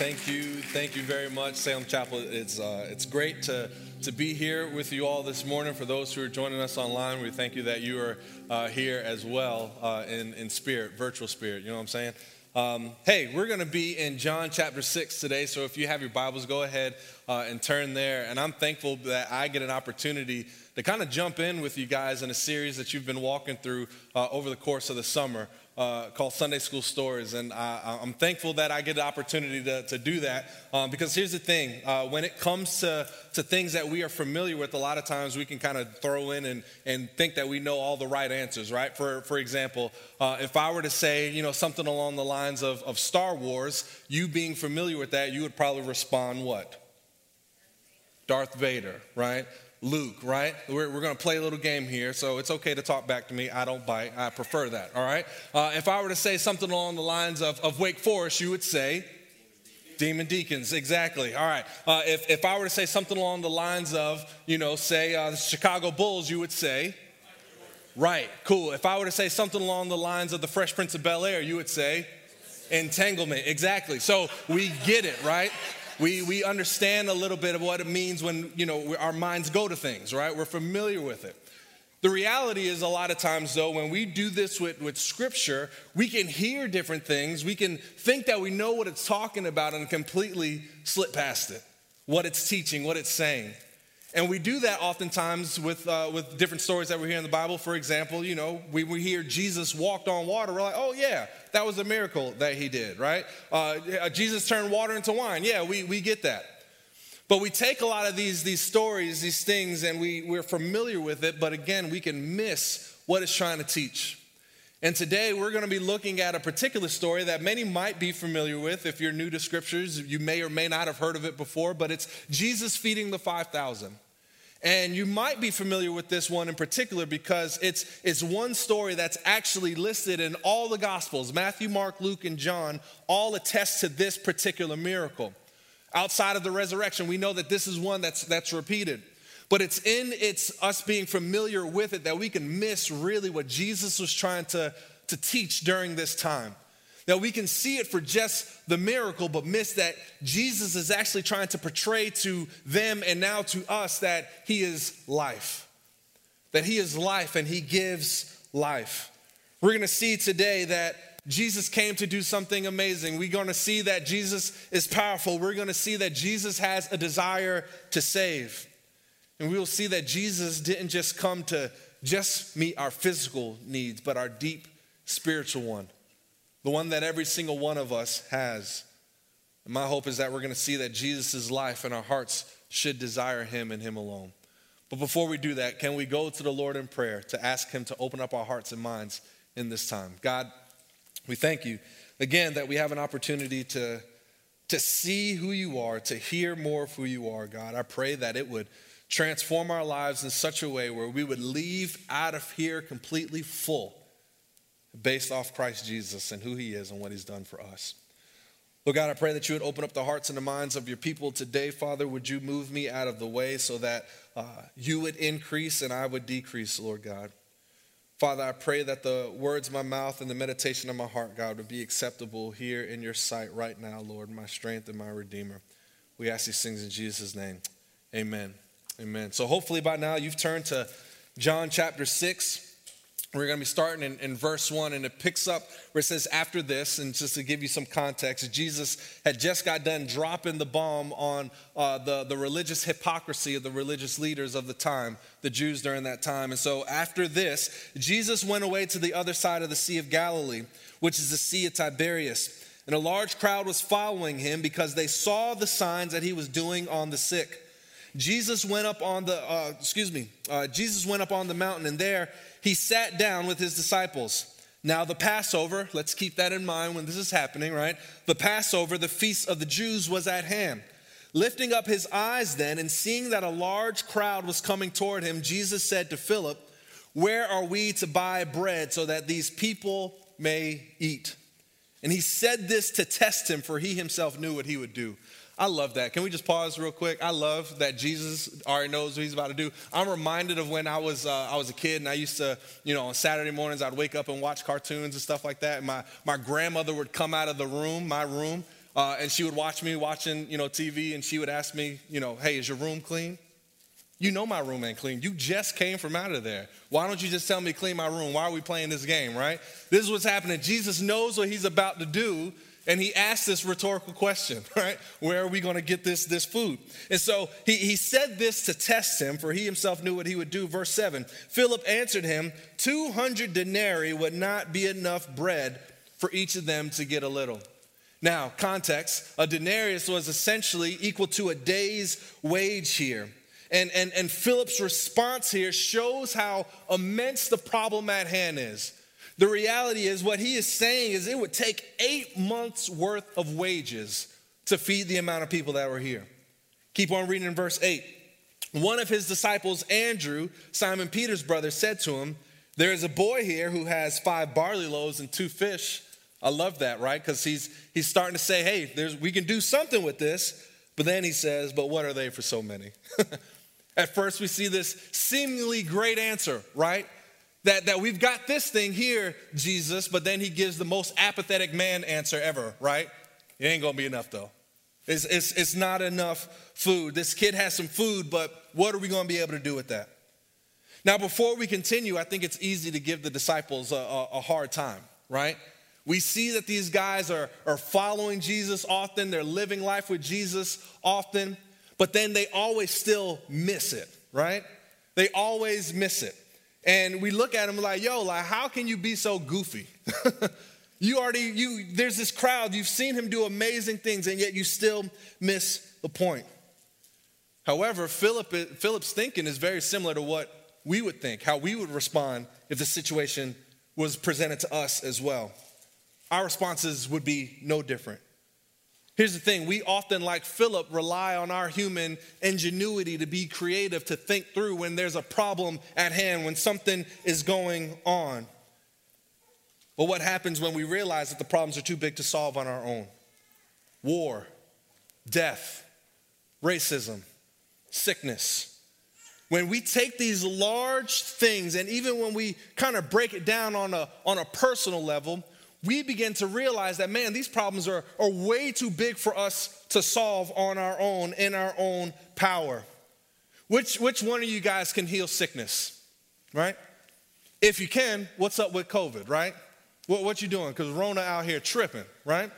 Thank you. Thank you very much, Salem Chapel. It's, uh, it's great to, to be here with you all this morning. For those who are joining us online, we thank you that you are uh, here as well uh, in, in spirit, virtual spirit. You know what I'm saying? Um, hey, we're going to be in John chapter 6 today. So if you have your Bibles, go ahead uh, and turn there. And I'm thankful that I get an opportunity to kind of jump in with you guys in a series that you've been walking through uh, over the course of the summer uh, called Sunday School Stories. And I, am thankful that I get the opportunity to, to do that um, because here's the thing uh, when it comes to, to things that we are familiar with, a lot of times we can kind of throw in and, and think that we know all the right answers, right? For, for example, uh, if I were to say, you know, something along the lines of, of Star Wars, you being familiar with that, you would probably respond what? Darth Vader, right? Luke, right? We're, we're going to play a little game here, so it's okay to talk back to me. I don't bite. I prefer that, all right? Uh, if I were to say something along the lines of, of Wake Forest, you would say, Demon Deacons, exactly. All right. Uh, if, if I were to say something along the lines of, you know, say uh, the Chicago Bulls, you would say, right, cool. If I were to say something along the lines of the Fresh Prince of Bel Air, you would say, entanglement, exactly. So we get it, right? We, we understand a little bit of what it means when, you know, our minds go to things, right? We're familiar with it. The reality is, a lot of times, though, when we do this with, with Scripture, we can hear different things. We can think that we know what it's talking about and completely slip past it, what it's teaching, what it's saying. And we do that oftentimes with, uh, with different stories that we hear in the Bible. For example, you know, we, we hear Jesus walked on water. We're like, oh, yeah, that was a miracle that he did, right? Uh, Jesus turned water into wine. Yeah, we, we get that. But we take a lot of these, these stories, these things, and we, we're familiar with it. But again, we can miss what it's trying to teach. And today we're going to be looking at a particular story that many might be familiar with. If you're new to scriptures, you may or may not have heard of it before, but it's Jesus feeding the 5,000. And you might be familiar with this one in particular because it's, it's one story that's actually listed in all the Gospels. Matthew, Mark, Luke, and John all attest to this particular miracle. Outside of the resurrection, we know that this is one that's, that's repeated. But it's in it's us being familiar with it that we can miss really what Jesus was trying to, to teach during this time. That we can see it for just the miracle, but miss that Jesus is actually trying to portray to them and now to us that He is life. That He is life and He gives life. We're gonna see today that Jesus came to do something amazing. We're gonna see that Jesus is powerful. We're gonna see that Jesus has a desire to save. And we will see that Jesus didn't just come to just meet our physical needs, but our deep spiritual one, the one that every single one of us has. And my hope is that we're going to see that Jesus' life and our hearts should desire him and him alone. But before we do that, can we go to the Lord in prayer to ask him to open up our hearts and minds in this time? God, we thank you again that we have an opportunity to, to see who you are, to hear more of who you are, God. I pray that it would transform our lives in such a way where we would leave out of here completely full based off Christ Jesus and who he is and what he's done for us. Lord God, I pray that you would open up the hearts and the minds of your people today, Father. Would you move me out of the way so that uh, you would increase and I would decrease, Lord God? Father, I pray that the words of my mouth and the meditation of my heart, God, would be acceptable here in your sight right now, Lord, my strength and my Redeemer. We ask these things in Jesus' name. Amen. Amen. So hopefully by now you've turned to John chapter 6. We're going to be starting in, in, verse 1, and it picks up where it says, After this, and just to give you some context, Jesus had just got done dropping the bomb on uh, the, the religious hypocrisy of the religious leaders of the time, the Jews during that time. And so after this, Jesus went away to the other side of the Sea of Galilee, which is the Sea of Tiberias. And a large crowd was following him because they saw the signs that he was doing on the sick. Jesus went up on the, uh, excuse me, uh, Jesus went up on the mountain, and there he sat down with his disciples. Now, the Passover, let's keep that in mind when this is happening, right? The Passover, the feast of the Jews, was at hand. Lifting up his eyes then and seeing that a large crowd was coming toward him, Jesus said to Philip, Where are we to buy bread so that these people may eat? And he said this to test him, for he himself knew what he would do. I love that. Can we just pause real quick? I love that Jesus already knows what he's about to do. I'm reminded of when I was uh, I was a kid and I used to, you know, on Saturday mornings I'd wake up and watch cartoons and stuff like that. And my my grandmother would come out of the room, my room, uh, and she would watch me watching, you know, TV, and she would ask me, you know, hey, is your room clean? You know my room ain't clean. You just came from out of there. Why don't you just tell me clean my room? Why are we playing this game, right? This is what's happening. Jesus knows what he's about to do, and he asked this rhetorical question, right? Where are we going to get this, this food? And so he, he said this to test him, for he himself knew what he would do. Verse 7 Philip answered him, 200 denarii would not be enough bread for each of them to get a little. Now, context a denarius was essentially equal to a day's wage here. And, and, and Philip's response here shows how immense the problem at hand is. The reality is, what he is saying is it would take eight months worth of wages to feed the amount of people that were here. Keep on reading in verse 8. One of his disciples, Andrew, Simon Peter's brother, said to him, There is a boy here who has five barley loaves and two fish. I love that, right? Because he's, he's starting to say, Hey, we can do something with this. But then he says, But what are they for so many? At first, we see this seemingly great answer, right? That, that we've got this thing here, Jesus, but then he gives the most apathetic man answer ever, right? It ain't gonna be enough though. It's, it's, it's not enough food. This kid has some food, but what are we gonna be able to do with that? Now, before we continue, I think it's easy to give the disciples a, a, a hard time, right? We see that these guys are, are following Jesus often, they're living life with Jesus often but then they always still miss it, right? They always miss it. And we look at him like, yo, like, how can you be so goofy? you already, you, there's this crowd, you've seen him do amazing things, and yet you still miss the point. However, Philip, Philip's thinking is very similar to what we would think, how we would respond if the situation was presented to us as well. Our responses would be no different. Here's the thing we often, like Philip, rely on our human ingenuity to be creative, to think through when there's a problem at hand, when something is going on. But what happens when we realize that the problems are too big to solve on our own? War, death, racism, sickness. When we take these large things, and even when we kind of break it down on a, on a personal level, we begin to realize that, man, these problems are, are way too big for us to solve on our own, in our own power. Which, which one of you guys can heal sickness, right? If you can, what's up with COVID, right? What, what you doing? Because Rona out here tripping, right?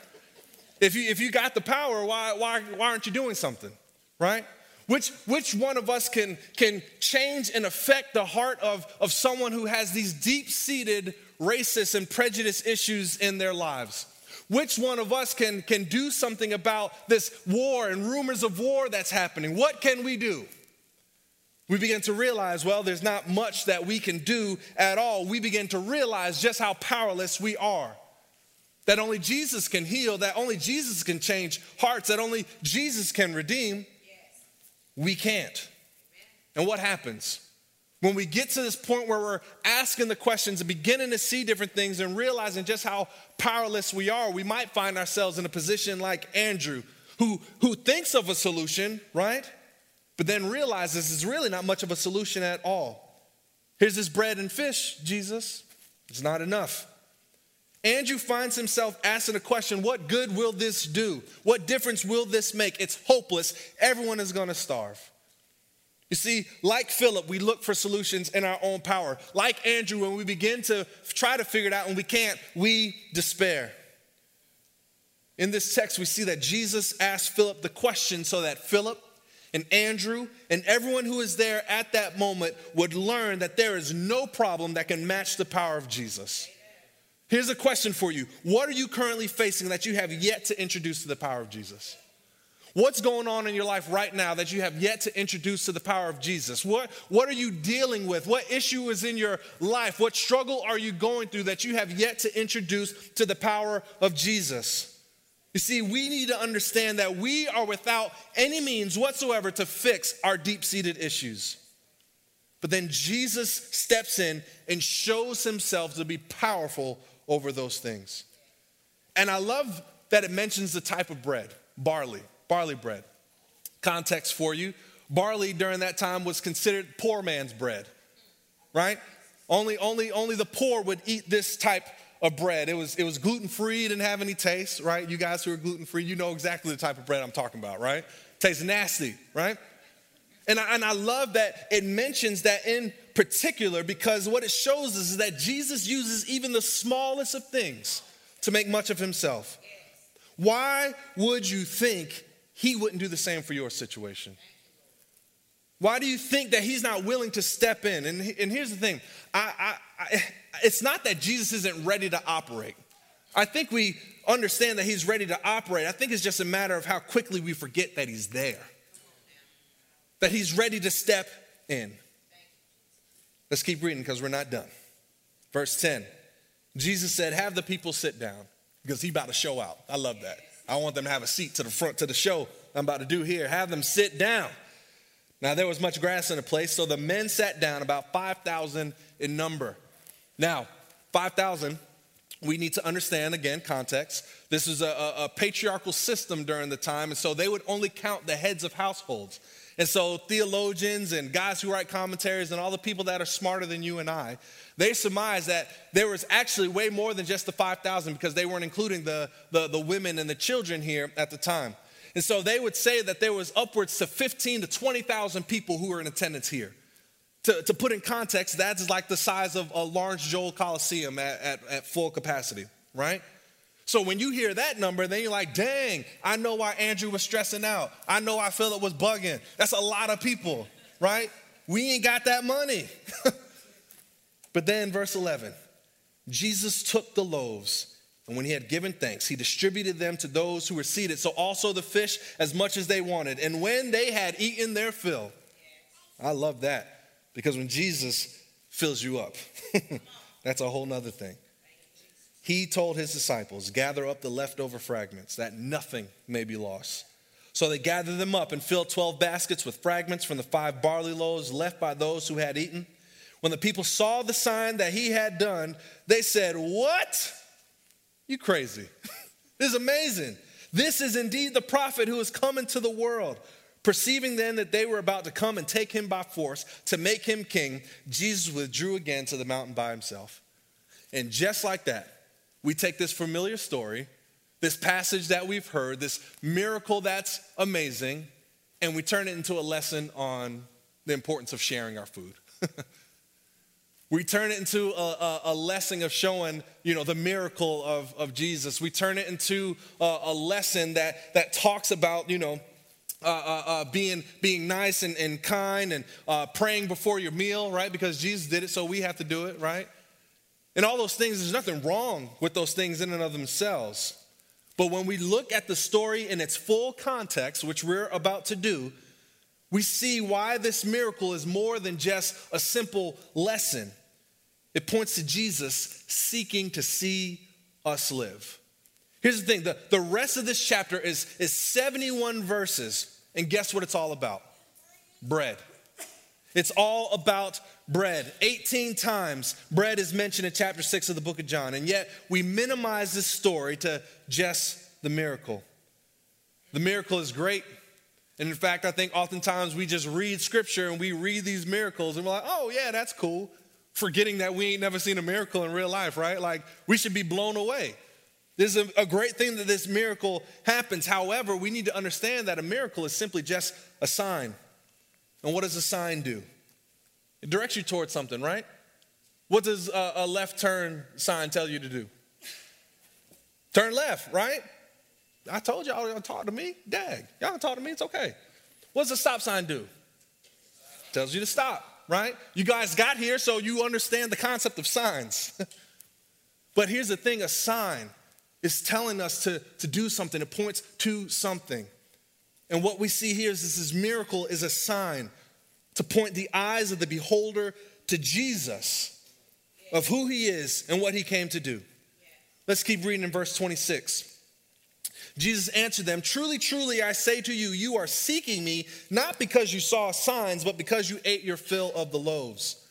If you, if you got the power, why, why, why aren't you doing something, right? Which, which one of us can, can change and affect the heart of, of someone who has these deep seated racist and prejudice issues in their lives? Which one of us can, can do something about this war and rumors of war that's happening? What can we do? We begin to realize, well, there's not much that we can do at all. We begin to realize just how powerless we are. That only Jesus can heal, that only Jesus can change hearts, that only Jesus can redeem. Yes. We can't. Amen. And what happens? When we get to this point where we're asking the questions and beginning to see different things and realizing just how powerless we are, we might find ourselves in a position like Andrew, who, who thinks of a solution, right? But then realizes it's really not much of a solution at all. Here's this bread and fish, Jesus. It's not enough. Andrew finds himself asking a question what good will this do? What difference will this make? It's hopeless. Everyone is going to starve. You see, like Philip, we look for solutions in our own power. Like Andrew, when we begin to try to figure it out and we can't, we despair. In this text, we see that Jesus asked Philip the question so that Philip and Andrew and everyone who is there at that moment would learn that there is no problem that can match the power of Jesus. Here's a question for you What are you currently facing that you have yet to introduce to the power of Jesus? What's going on in your life right now that you have yet to introduce to the power of Jesus? What, what are you dealing with? What issue is in your life? What struggle are you going through that you have yet to introduce to the power of Jesus? You see, we need to understand that we are without any means whatsoever to fix our deep seated issues. But then Jesus steps in and shows himself to be powerful over those things. And I love that it mentions the type of bread barley barley bread. Context for you barley during that time was considered poor man's bread, right? Only, only, only the poor would eat this type of bread. It was, it was gluten free, didn't have any taste, right? You guys who are gluten free, you know exactly the type of bread I'm talking about, right? Tastes nasty, right? And I, and I love that it mentions that in particular because what it shows us is that Jesus uses even the smallest of things to make much of himself. Why would you think he wouldn't do the same for your situation? Why do you think that he's not willing to step in? And, and here's the thing I, I, I, it's not that Jesus isn't ready to operate. I think we understand that he's ready to operate. I think it's just a matter of how quickly we forget that he's there, that he's ready to step in. Let's keep reading because we're not done. Verse 10 Jesus said, Have the people sit down because he's about to show out. I love that. I want them to have a seat to the front to the show I'm about to do here. Have them sit down. Now there was much grass in the place, so the men sat down, about 5,000 in number. Now, 5,000, we need to understand again context. This is a, a, a, patriarchal system during the time, and so they would only count the heads of households. And so theologians and guys who write commentaries and all the people that are smarter than you and I, they surmise that there was actually way more than just the 5,000 because they weren't including the, the, the women and the children here at the time. And so they would say that there was upwards to 15 to 20,000 people who were in attendance here. To, to put in context, that's like the size of a Lawrence Joel Coliseum at, at, at full capacity, right? So when you hear that number, then you're like, dang, I know why Andrew was stressing out. I know why Philip was bugging. That's a lot of people, right? We ain't got that money. but then, verse 11 Jesus took the loaves and when he had given thanks, he distributed them to those who were seated, so also the fish as much as they wanted. And when they had eaten their fill, I love that because when Jesus fills you up, that's a whole nother thing. He told his disciples, Gather up the leftover fragments, that nothing may be lost. So they gathered them up and filled 12 baskets with fragments from the five barley loaves left by those who had eaten. When the people saw the sign that he had done, they said, What? You crazy. this is amazing. This is indeed the prophet who has come into the world. Perceiving then that they were about to come and take him by force to make him king, Jesus withdrew again to the mountain by himself. And just like that, we take this familiar story, this passage that we've heard, this miracle that's amazing, and we turn it into a lesson on the importance of sharing our food. We turn it into a, a, a, lesson of showing, you know, the miracle of, of Jesus. We turn it into a, a lesson that, that talks about, you know, uh, uh, uh, being, being nice and, and kind and uh, praying before your meal, right? Because Jesus did it, so we have to do it, right? And all those things, there's nothing wrong with those things in and of themselves. But when we look at the story in its full context, which we're about to do, we see why this miracle is more than just a simple lesson. It points to Jesus seeking to see us live. Here's the thing the, the rest of this chapter is, is 71 verses, and guess what it's all about? Bread. It's all about bread. 18 times bread is mentioned in chapter 6 of the book of John, and yet we minimize this story to just the miracle. The miracle is great. And in fact, I think oftentimes we just read scripture and we read these miracles and we're like, oh, yeah, that's cool forgetting that we ain't never seen a miracle in real life, right? Like we should be blown away. This is a, great thing that this miracle happens. However, we need to understand that a miracle is simply just a sign. And what does a sign do? It directs you towards something, right? What does a, a left turn sign tell you to do? Turn left, right? I told y'all y'all talk to me. Dag, y'all talk to me. It's okay. What does a stop sign do? Tells you to stop right? You guys got here, so you understand the concept of signs. but here's the thing a sign is telling us to, to do something, it points to something. And what we see here is this, this miracle is a sign to point the eyes of the beholder to Jesus, of who he is and what he came to do. Let's keep reading in verse 26. Jesus answered them, Truly, truly, I say to you, you are seeking me not because you saw signs, but because you ate your fill of the loaves.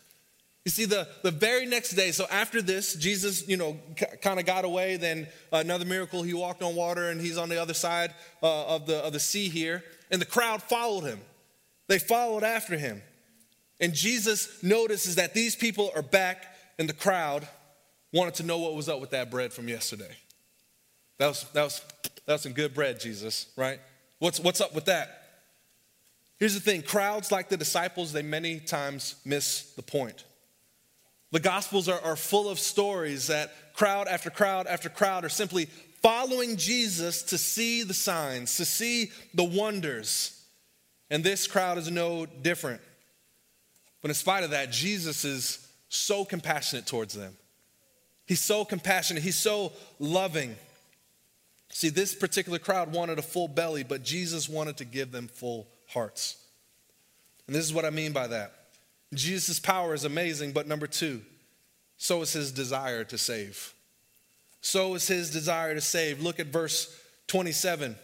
You see, the, the very next day, so after this, Jesus, you know, c- kind of got away. Then another miracle, he walked on water and he's on the other side uh, of, the, of the sea here. And the crowd followed him, they followed after him. And Jesus notices that these people are back in the crowd wanted to know what was up with that bread from yesterday. That was, that was, that was some good bread, Jesus, right? What's, what's up with that? Here's the thing crowds like the disciples, they many times miss the point. The Gospels are, are full of stories that crowd after crowd after crowd are simply following Jesus to see the signs, to see the wonders. And this crowd is no different. But in spite of that, Jesus is so compassionate towards them. He's so compassionate, he's so loving. See, this particular crowd wanted a full belly, but Jesus wanted to give them full hearts. And this is what I mean by that. Jesus' power is amazing, but number two, so is his desire to save. So is his desire to save. Look at verse 27.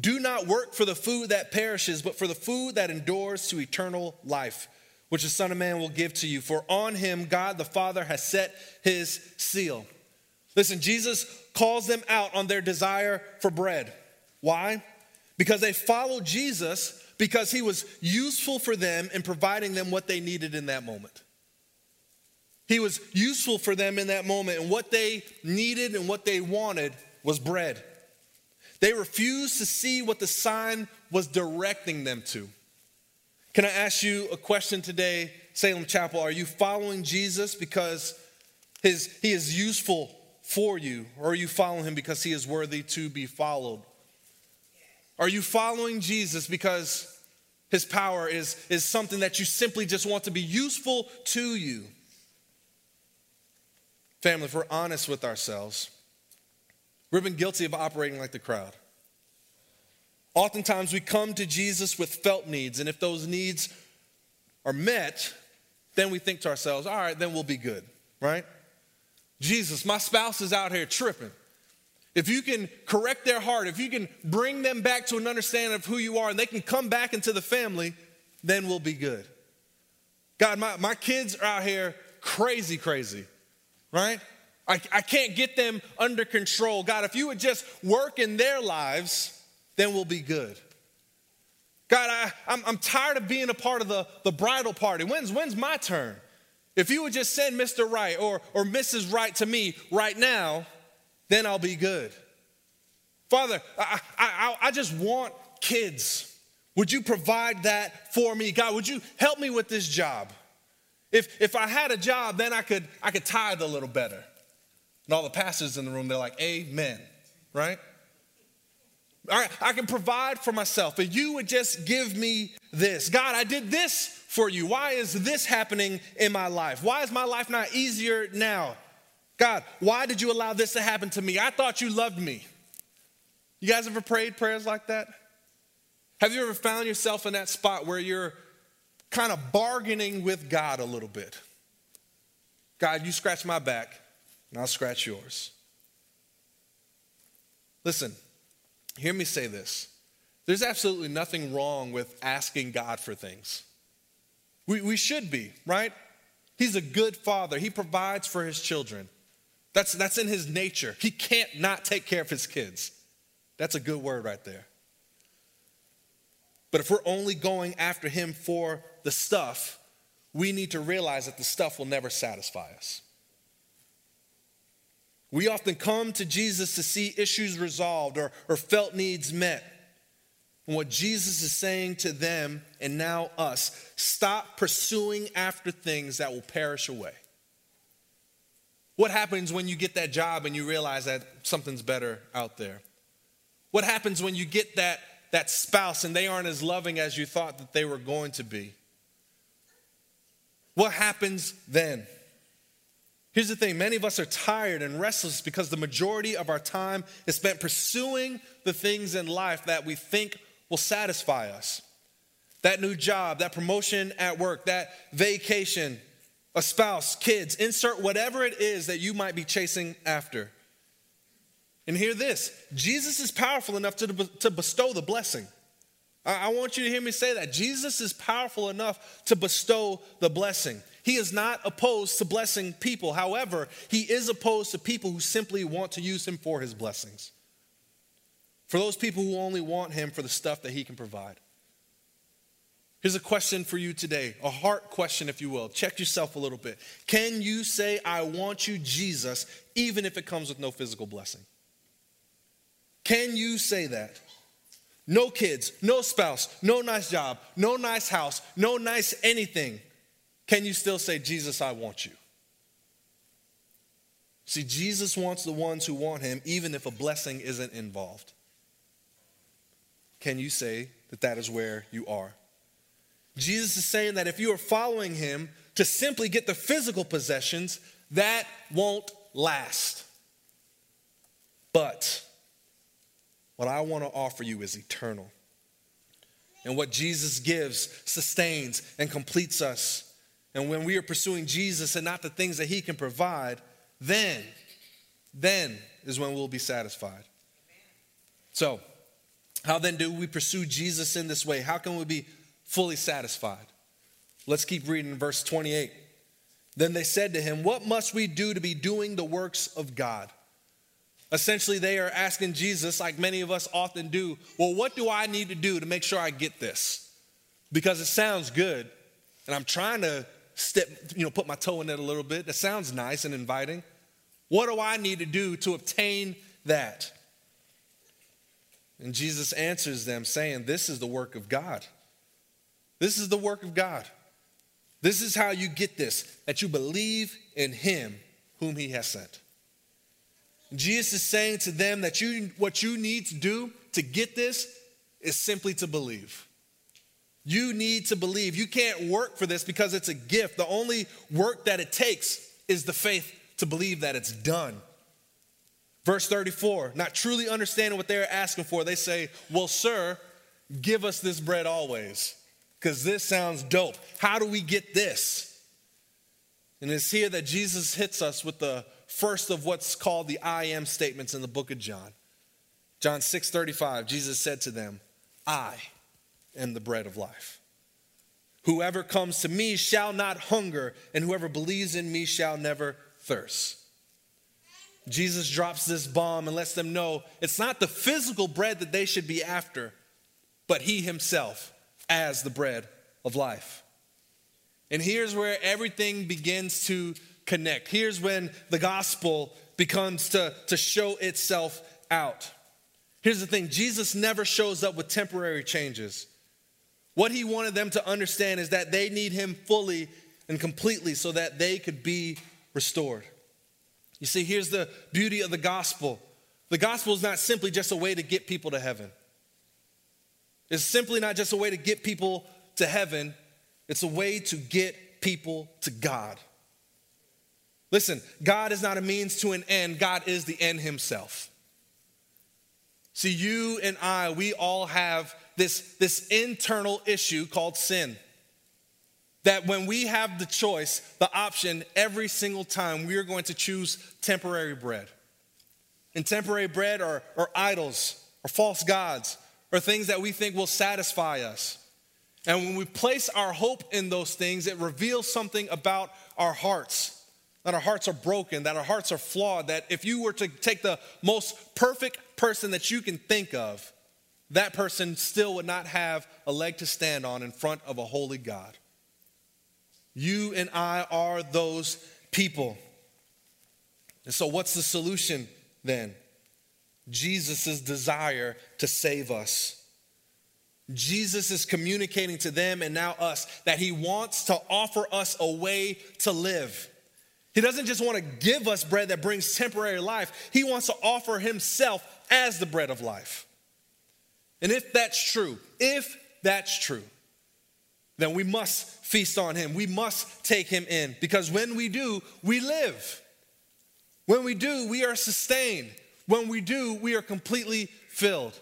Do not work for the food that perishes, but for the food that endures to eternal life which the Son of Man will give to you. For on him God the Father has set his seal. Listen, Jesus calls them out on their desire for bread. Why? Because they followed Jesus because he was useful for them in providing them what they needed in that moment. He was useful for them in that moment, and what they needed and what they wanted was bread. They refused to see what the sign was directing them to. Can I ask you a question today, Salem Chapel? Are you following Jesus because his, he is useful for you, or are you following him because he is worthy to be followed? Are you following Jesus because his power is, is something that you simply just want to be useful to you? Family, if we're honest with ourselves, we've been guilty of operating like the crowd. Oftentimes we come to Jesus with felt needs, and if those needs are met, then we think to ourselves, all right, then we'll be good, right? Jesus, my spouse is out here tripping. If you can correct their heart, if you can bring them back to an understanding of who you are and they can come back into the family, then we'll be good. God, my, my kids are out here crazy, crazy, right? I, I can't get them under control. God, if you would just work in their lives, then we'll be good. God, I, I'm, I'm tired of being a part of the, the bridal party. When's, when's my turn? If you would just send Mr. Right or, or Mrs. Right to me right now, then I'll be good. Father, I, I, I just want kids. Would you provide that for me? God, would you help me with this job? If, if I had a job, then I could, I could tithe a little better. And all the pastors in the room, they're like, Amen, right? All right, I can provide for myself. If you would just give me this. God, I did this for you. Why is this happening in my life? Why is my life not easier now? God, why did you allow this to happen to me? I thought you loved me. You guys ever prayed prayers like that? Have you ever found yourself in that spot where you're kind of bargaining with God a little bit? God, you scratch my back, and I'll scratch yours. Listen, Hear me say this there's absolutely nothing wrong with asking God for things. We, we should be, right? He's a good father, He provides for His children. That's, that's in His nature. He can't not take care of His kids. That's a good word right there. But if we're only going after Him for the stuff, we need to realize that the stuff will never satisfy us. We often come to Jesus to see issues resolved or, or felt needs met. And what Jesus is saying to them and now us stop pursuing after things that will perish away. What happens when you get that job and you realize that something's better out there? What happens when you get that, that spouse and they aren't as loving as you thought that they were going to be? What happens then? Here's the thing many of us are tired and restless because the majority of our time is spent pursuing the things in life that we think will satisfy us. That new job, that promotion at work, that vacation, a spouse, kids, insert whatever it is that you might be chasing after. And hear this Jesus is powerful enough to, to bestow the blessing. I, want you to hear me say that. Jesus is powerful enough to bestow the blessing. He is not opposed to blessing people. However, he is opposed to people who simply want to use him for his blessings. For those people who only want him for the stuff that he can provide. Here's a question for you today, a heart question, if you will. Check yourself a little bit. Can you say, I want you, Jesus, even if it comes with no physical blessing? Can you say that? No kids, no spouse, no nice job, no nice house, no nice anything. Can you still say, Jesus, I want you? See, Jesus wants the ones who want him, even if a blessing isn't involved. Can you say that that is where you are? Jesus is saying that if you are following him to simply get the physical possessions, that won't last. But what I want to offer you is eternal. And what Jesus gives sustains and completes us. And when we are pursuing Jesus and not the things that he can provide, then, then is when we'll be satisfied. So, how then do we pursue Jesus in this way? How can we be fully satisfied. Let's keep reading verse 28. Then they said to him, What must we do to be doing the works of God? Essentially, they are asking Jesus, like many of us often do, Well, what do I need to do to make sure I get this? Because it sounds good, and I'm trying to step, you know, put my toe in it a little bit. That sounds nice and inviting. What do I need to do to obtain that? And Jesus answers them, saying, This is the work of God this is the work of God. This is how you get this that you believe in him whom he has sent. Jesus is saying to them that you, what you need to do to get this is simply to believe. You need to believe. You can't work for this because it's a gift. The only work that it takes is the faith to believe that it's done. Verse 34, not truly understanding what they're asking for, they say, Well, sir, give us this bread always because this sounds dope. How do we get this? And it's here that Jesus hits us with the first of what's called the I am statements in the book of John. John 6 35, Jesus said to them, I am the bread of life. Whoever comes to me shall not hunger, and whoever believes in me shall never thirst. Jesus drops this bomb and lets them know it's not the physical bread that they should be after, but he himself as the bread of life. And here's where everything begins to connect. Here's when the gospel becomes to, to show itself out. Here's the thing Jesus never shows up with temporary changes. What he wanted them to understand is that they need him fully and completely so that they could be restored. You see, here's the beauty of the gospel the gospel is not simply just a way to get people to heaven. It's simply not just a way to get people to heaven, it's a way to get people to God. Listen, God is not a means to an end, God is the end Himself. See, you and I, we all have this, this internal issue called sin. That when we have the choice, the option, every single time, we are going to choose temporary bread. And temporary bread are, are idols or false gods or things that we think will satisfy us. And when we place our hope in those things, it reveals something about our hearts that our hearts are broken, that our hearts are flawed, that if you were to take the most perfect person that you can think of, that person still would not have a leg to stand on in front of a holy God. You and I are those people. And so, what's the solution then? Jesus' desire to save us. Jesus is communicating to them and now us that he wants to offer us a way to live. He doesn't just want to give us bread that brings temporary life, he wants to offer himself as the bread of life. And if that's true, if that's true, then we must feast on him. We must take him in because when we do, we live. When we do, we are sustained. When we do, we are completely filled.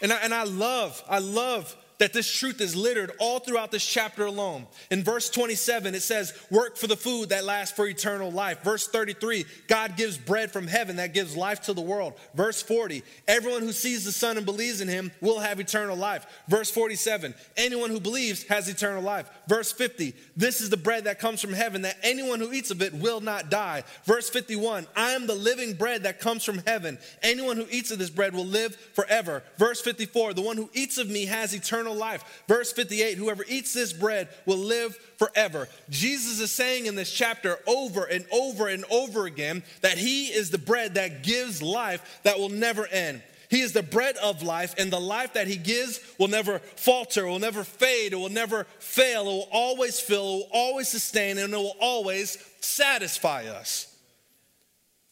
And I, and I love, I love that this truth is littered all throughout this chapter alone. In verse 27, it says, Work for the food that lasts for eternal life. Verse 33, God gives bread from heaven that gives life to the world. Verse 40, everyone who sees the Son and believes in him will have eternal life. Verse 47, anyone who believes has eternal life. Verse 50, this is the bread that comes from heaven, that anyone who eats of it will not die. Verse 51, I am the living bread that comes from heaven. Anyone who eats of this bread will live forever. Verse 54, the one who eats of me has eternal eternal life. Verse 58 Whoever eats this bread will live forever. Jesus is saying in this chapter over and over and over again that he is the bread that gives life that will never end. He is the bread of life, and the life that He gives will never falter, will never fade, it will never fail, it will always fill, it will always sustain, and it will always satisfy us.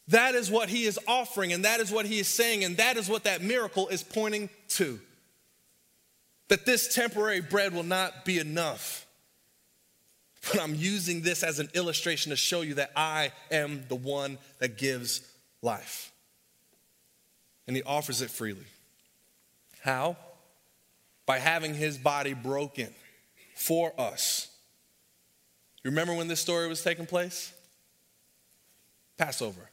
That is what He is offering, and that is what He is saying, and that is what that miracle is pointing to. That this temporary bread will not be enough. But I'm using this as an illustration to show you that I am the one that gives life and he offers it freely. How? By having his body broken for us. You remember when this story was taking place? Passover.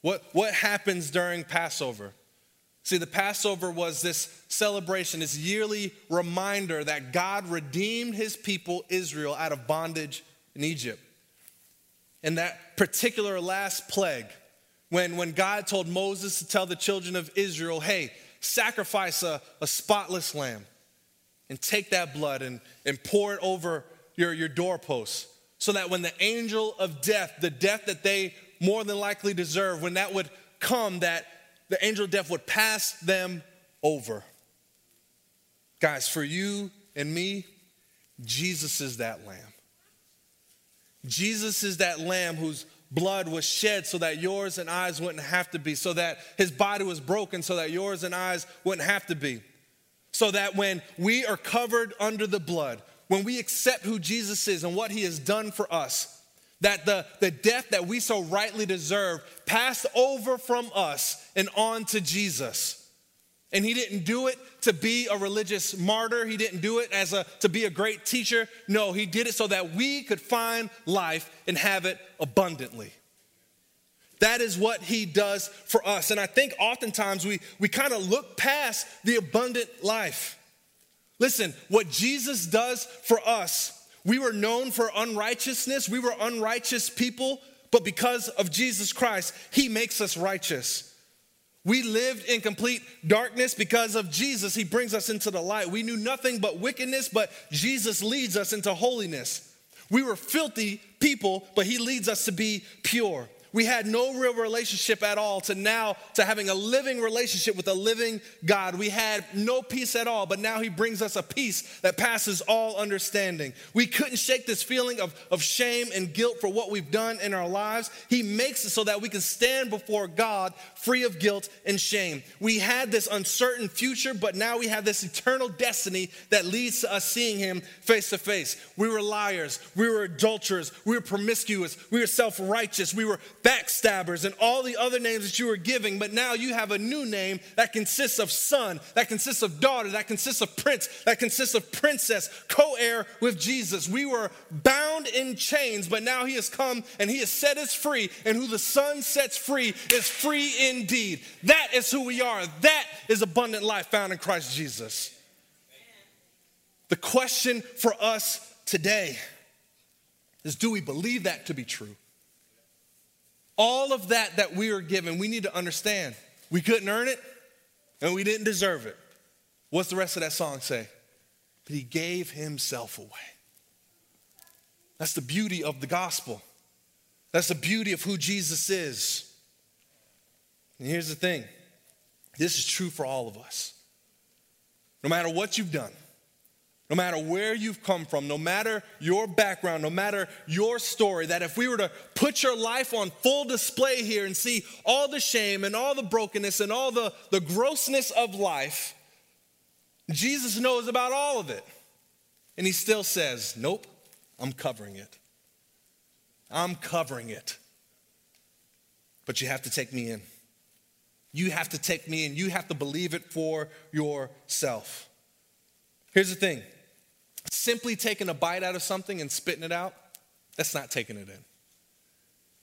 What, what happens during Passover? See, the Passover was this celebration, this yearly reminder that God redeemed his people, Israel, out of bondage in Egypt. And that particular last plague, when, when God told Moses to tell the children of Israel, hey, sacrifice a, a spotless lamb and take that blood and, and pour it over your, your doorposts so that when the angel of death, the death that they more than likely deserve, when that would come, that the angel of death would pass them over. Guys, for you and me, Jesus is that lamb. Jesus is that lamb whose blood was shed so that yours and eyes wouldn't have to be, so that his body was broken so that yours and eyes wouldn't have to be. So that when we are covered under the blood, when we accept who Jesus is and what he has done for us, that the, the death that we so rightly deserve passed over from us and on to Jesus. And he didn't do it to be a religious martyr. He didn't do it as a to be a great teacher. No, he did it so that we could find life and have it abundantly. That is what he does for us. And I think oftentimes we, we kind of look past the abundant life. Listen, what Jesus does for us, we were known for unrighteousness, we were unrighteous people, but because of Jesus Christ, he makes us righteous. We lived in complete darkness because of Jesus. He brings us into the light. We knew nothing but wickedness, but Jesus leads us into holiness. We were filthy people, but He leads us to be pure. We had no real relationship at all to now to having a living relationship with a living God. We had no peace at all, but now He brings us a peace that passes all understanding. We couldn't shake this feeling of, of shame and guilt for what we've done in our lives. He makes it so that we can stand before God free of guilt and shame. We had this uncertain future, but now we have this eternal destiny that leads to us seeing Him face to face. We were liars, we were adulterers, we were promiscuous, we were self righteous, we were backstabbers, and all the other names that you were giving, but now you have a new name that consists of son, that consists of daughter, that consists of prince, that consists of princess, co heir with Jesus. We were bound in chains, but now he has come and he has set us free, and who the Son sets free is free indeed. That is who we are. That is abundant life found in Christ Jesus. The question for us today is do we believe that to be true? All of that that we are given, we need to understand. We couldn't earn it and we didn't deserve it. What's the rest of that song say? But he gave himself away. That's the beauty of the gospel. That's the beauty of who Jesus is. And here's the thing this is true for all of us. No matter what you've done, no matter where you've come from, no matter your background, no matter your story, that if we were to put your life on full display here and see all the shame and all the brokenness and all the, the grossness of life, Jesus knows about all of it. And he still says, Nope, I'm covering it. I'm covering it. But you have to take me in. You have to take me in. You have to believe it for yourself. Here's the thing Simply taking a bite out of something and spitting it out, that's not taking it in.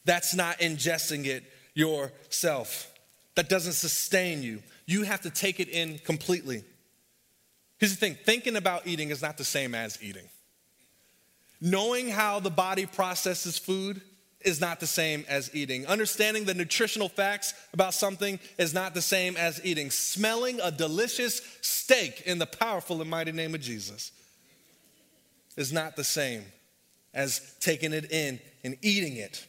That's not ingesting it yourself. That doesn't sustain you. You have to take it in completely. Here's the thing thinking about eating is not the same as eating. Knowing how the body processes food is not the same as eating. Understanding the nutritional facts about something is not the same as eating. Smelling a delicious steak in the powerful and mighty name of Jesus is not the same as taking it in and eating it.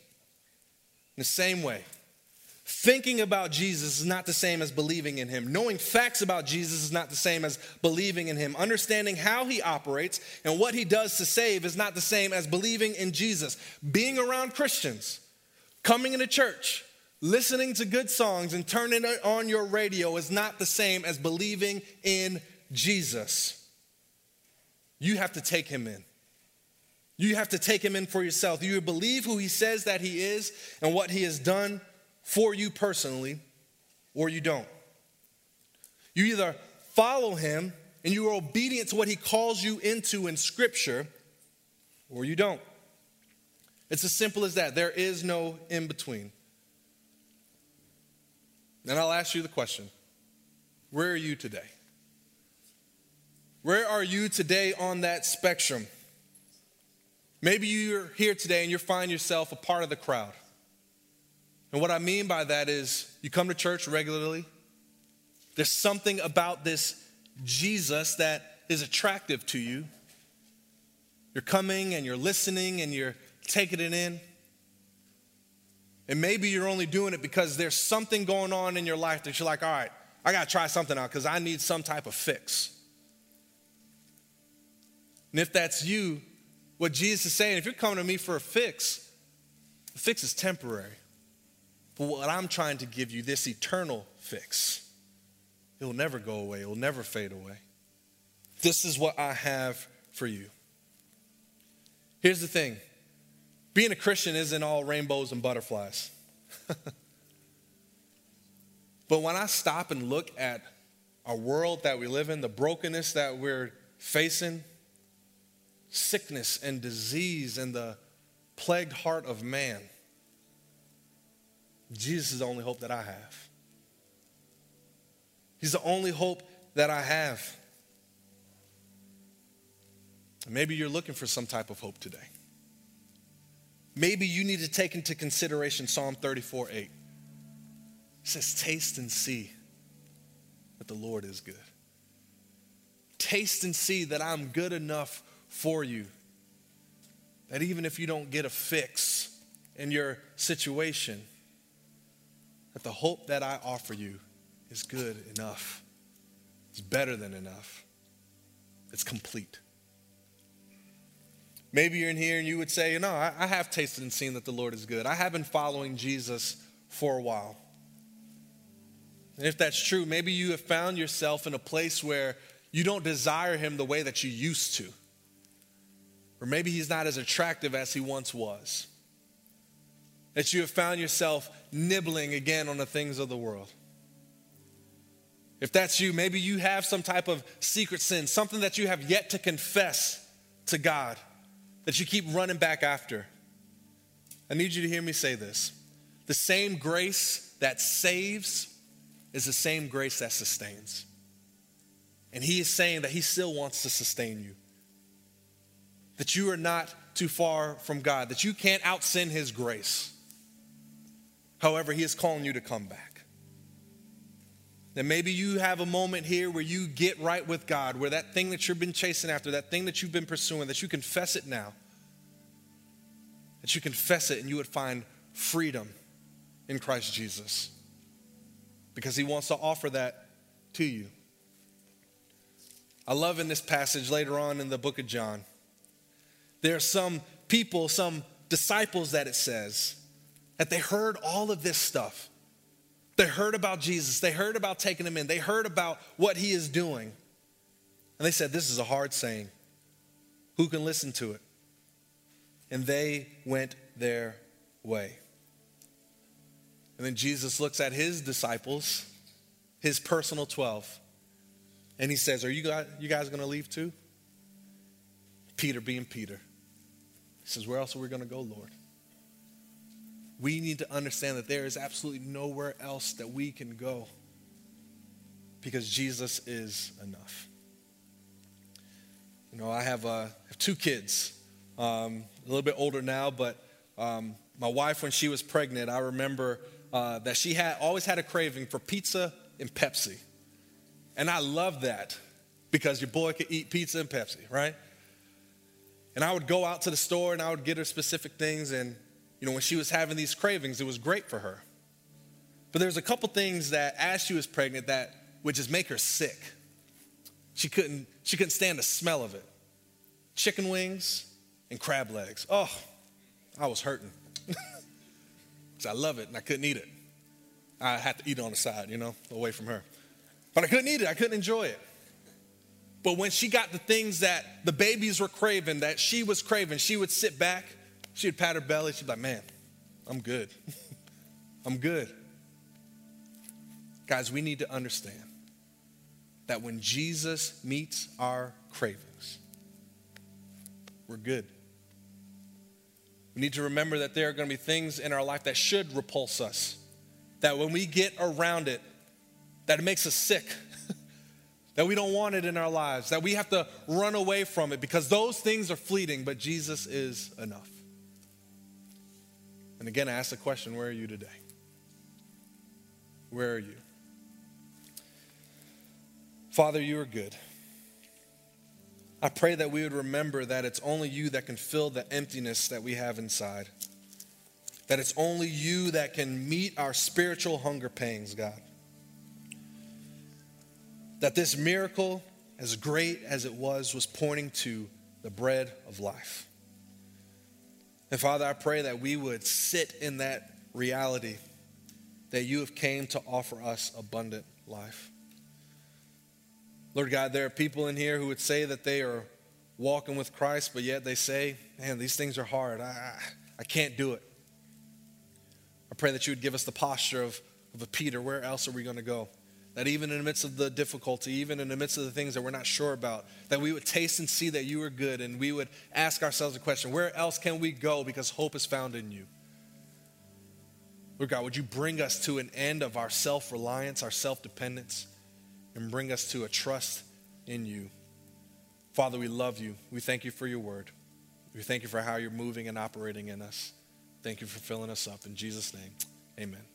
In the same way, thinking about Jesus is not the same as believing in him. Knowing facts about Jesus is not the same as believing in him. Understanding how he operates and what he does to save is not the same as believing in Jesus. Being around Christians, coming into church, listening to good songs, and turning on your radio is not the same as believing in Jesus. You have to take him in. You have to take him in for yourself. You believe who he says that he is and what he has done for you personally, or you don't. You either follow him and you are obedient to what he calls you into in scripture, or you don't. It's as simple as that. There is no in between. Then I'll ask you the question Where are you today? Where are you today on that spectrum? Maybe you're here today and you find yourself a part of the crowd. And what I mean by that is you come to church regularly. There's something about this Jesus that is attractive to you. You're coming and you're listening and you're taking it in. And maybe you're only doing it because there's something going on in your life that you're like, all right, I got to try something out because I need some type of fix. And if that's you, what Jesus is saying. If you're coming to me for a fix, the fix is temporary. But what I'm trying to give you, this eternal fix, it will never go away, it will never fade away. This is what I have for you. Here's the thing being a Christian isn't all rainbows and butterflies. but when I stop and look at our world that we live in, the brokenness that we're facing, sickness and disease and the plagued heart of man. Jesus is the only hope that I have. He's the only hope that I have. Maybe you're looking for some type of hope today. Maybe you need to take into consideration Psalm 34 8. It says, Taste and see that the Lord is good. Taste and see that I'm good enough for you. That even if you don't get a fix in your situation, that the hope that I offer you is good enough. It's better than enough. It's complete. Maybe you're in here and you would say, you know, I, have tasted and seen that the Lord is good. I have been following Jesus for a while. And if that's true, maybe you have found yourself in a place where you don't desire him the way that you used to. Or maybe he's not as attractive as he once was. That you have found yourself nibbling again on the things of the world. If that's you, maybe you have some type of secret sin, something that you have yet to confess to God, that you keep running back after. I need you to hear me say this. The same grace that saves is the same grace that sustains. And He is saying that He still wants to sustain you that you are not too far from God, that you can't out sin His grace. However, He is calling you to come back. Then maybe you have a moment here where you get right with God, where that thing that you've been chasing after, that thing that you've been pursuing, that you confess it now. That you confess it and you would find freedom in Christ Jesus. Because He wants to offer that to you. I love in this passage later on in the book of John there are some people, some disciples that it says, that they heard all of this stuff. They heard about Jesus. They heard about taking him in. They heard about what he is doing. And they said, This is a hard saying. Who can listen to it? And they went their way. And then Jesus looks at his disciples, his personal 12, and he says, Are you guys, you guys going to leave too? Peter being Peter. He says, Where else are we going to go, Lord? We need to understand that there is absolutely nowhere else that we can go because Jesus is enough. You know, I have, uh, have two kids, um, a little bit older now, but um, my wife, when she was pregnant, I remember uh, that she had always had a craving for pizza and Pepsi. And I love that because your boy could eat pizza and Pepsi, right? And I would go out to the store and I would get her specific things. And, you know, when she was having these cravings, it was great for her. But there's a couple things that, as she was pregnant, that would just make her sick. She couldn't, she couldn't stand the smell of it. Chicken wings and crab legs. Oh, I was hurting. Because I love it and I couldn't eat it. I had to eat on the side, you know, away from her. But I couldn't eat it, I couldn't enjoy it. But when she got the things that the babies were craving, that she was craving, she would sit back, she would pat her belly, she'd be like, man, I'm good. I'm good. Guys, we need to understand that when Jesus meets our cravings, we're good. We need to remember that there are going to be things in our life that should repulse us. That when we get around it, that it makes us sick. That we don't want it in our lives. That we have to run away from it because those things are fleeting, but Jesus is enough. And again, I ask the question where are you today? Where are you? Father, you are good. I pray that we would remember that it's only you that can fill the emptiness that we have inside. That it's only you that can meet our spiritual hunger pangs, God. That this miracle, as great as it was, was pointing to the bread of life. And Father, I pray that we would sit in that reality that you have came to offer us abundant life. Lord God, there are people in here who would say that they are walking with Christ, but yet they say, man, these things are hard. I, I can't do it. I pray that you would give us the posture of, of a Peter. Where else are we going to go? That even in the midst of the difficulty, even in the midst of the things that we're not sure about, that we would taste and see that you are good and we would ask ourselves a question where else can we go because hope is found in you? Lord God, would you bring us to an end of our self reliance, our self dependence? and bring us to a trust in you. Father, we love you. We thank you for your word. We thank you for how you're moving and operating in us. Thank you for filling us up. In Jesus' name, amen.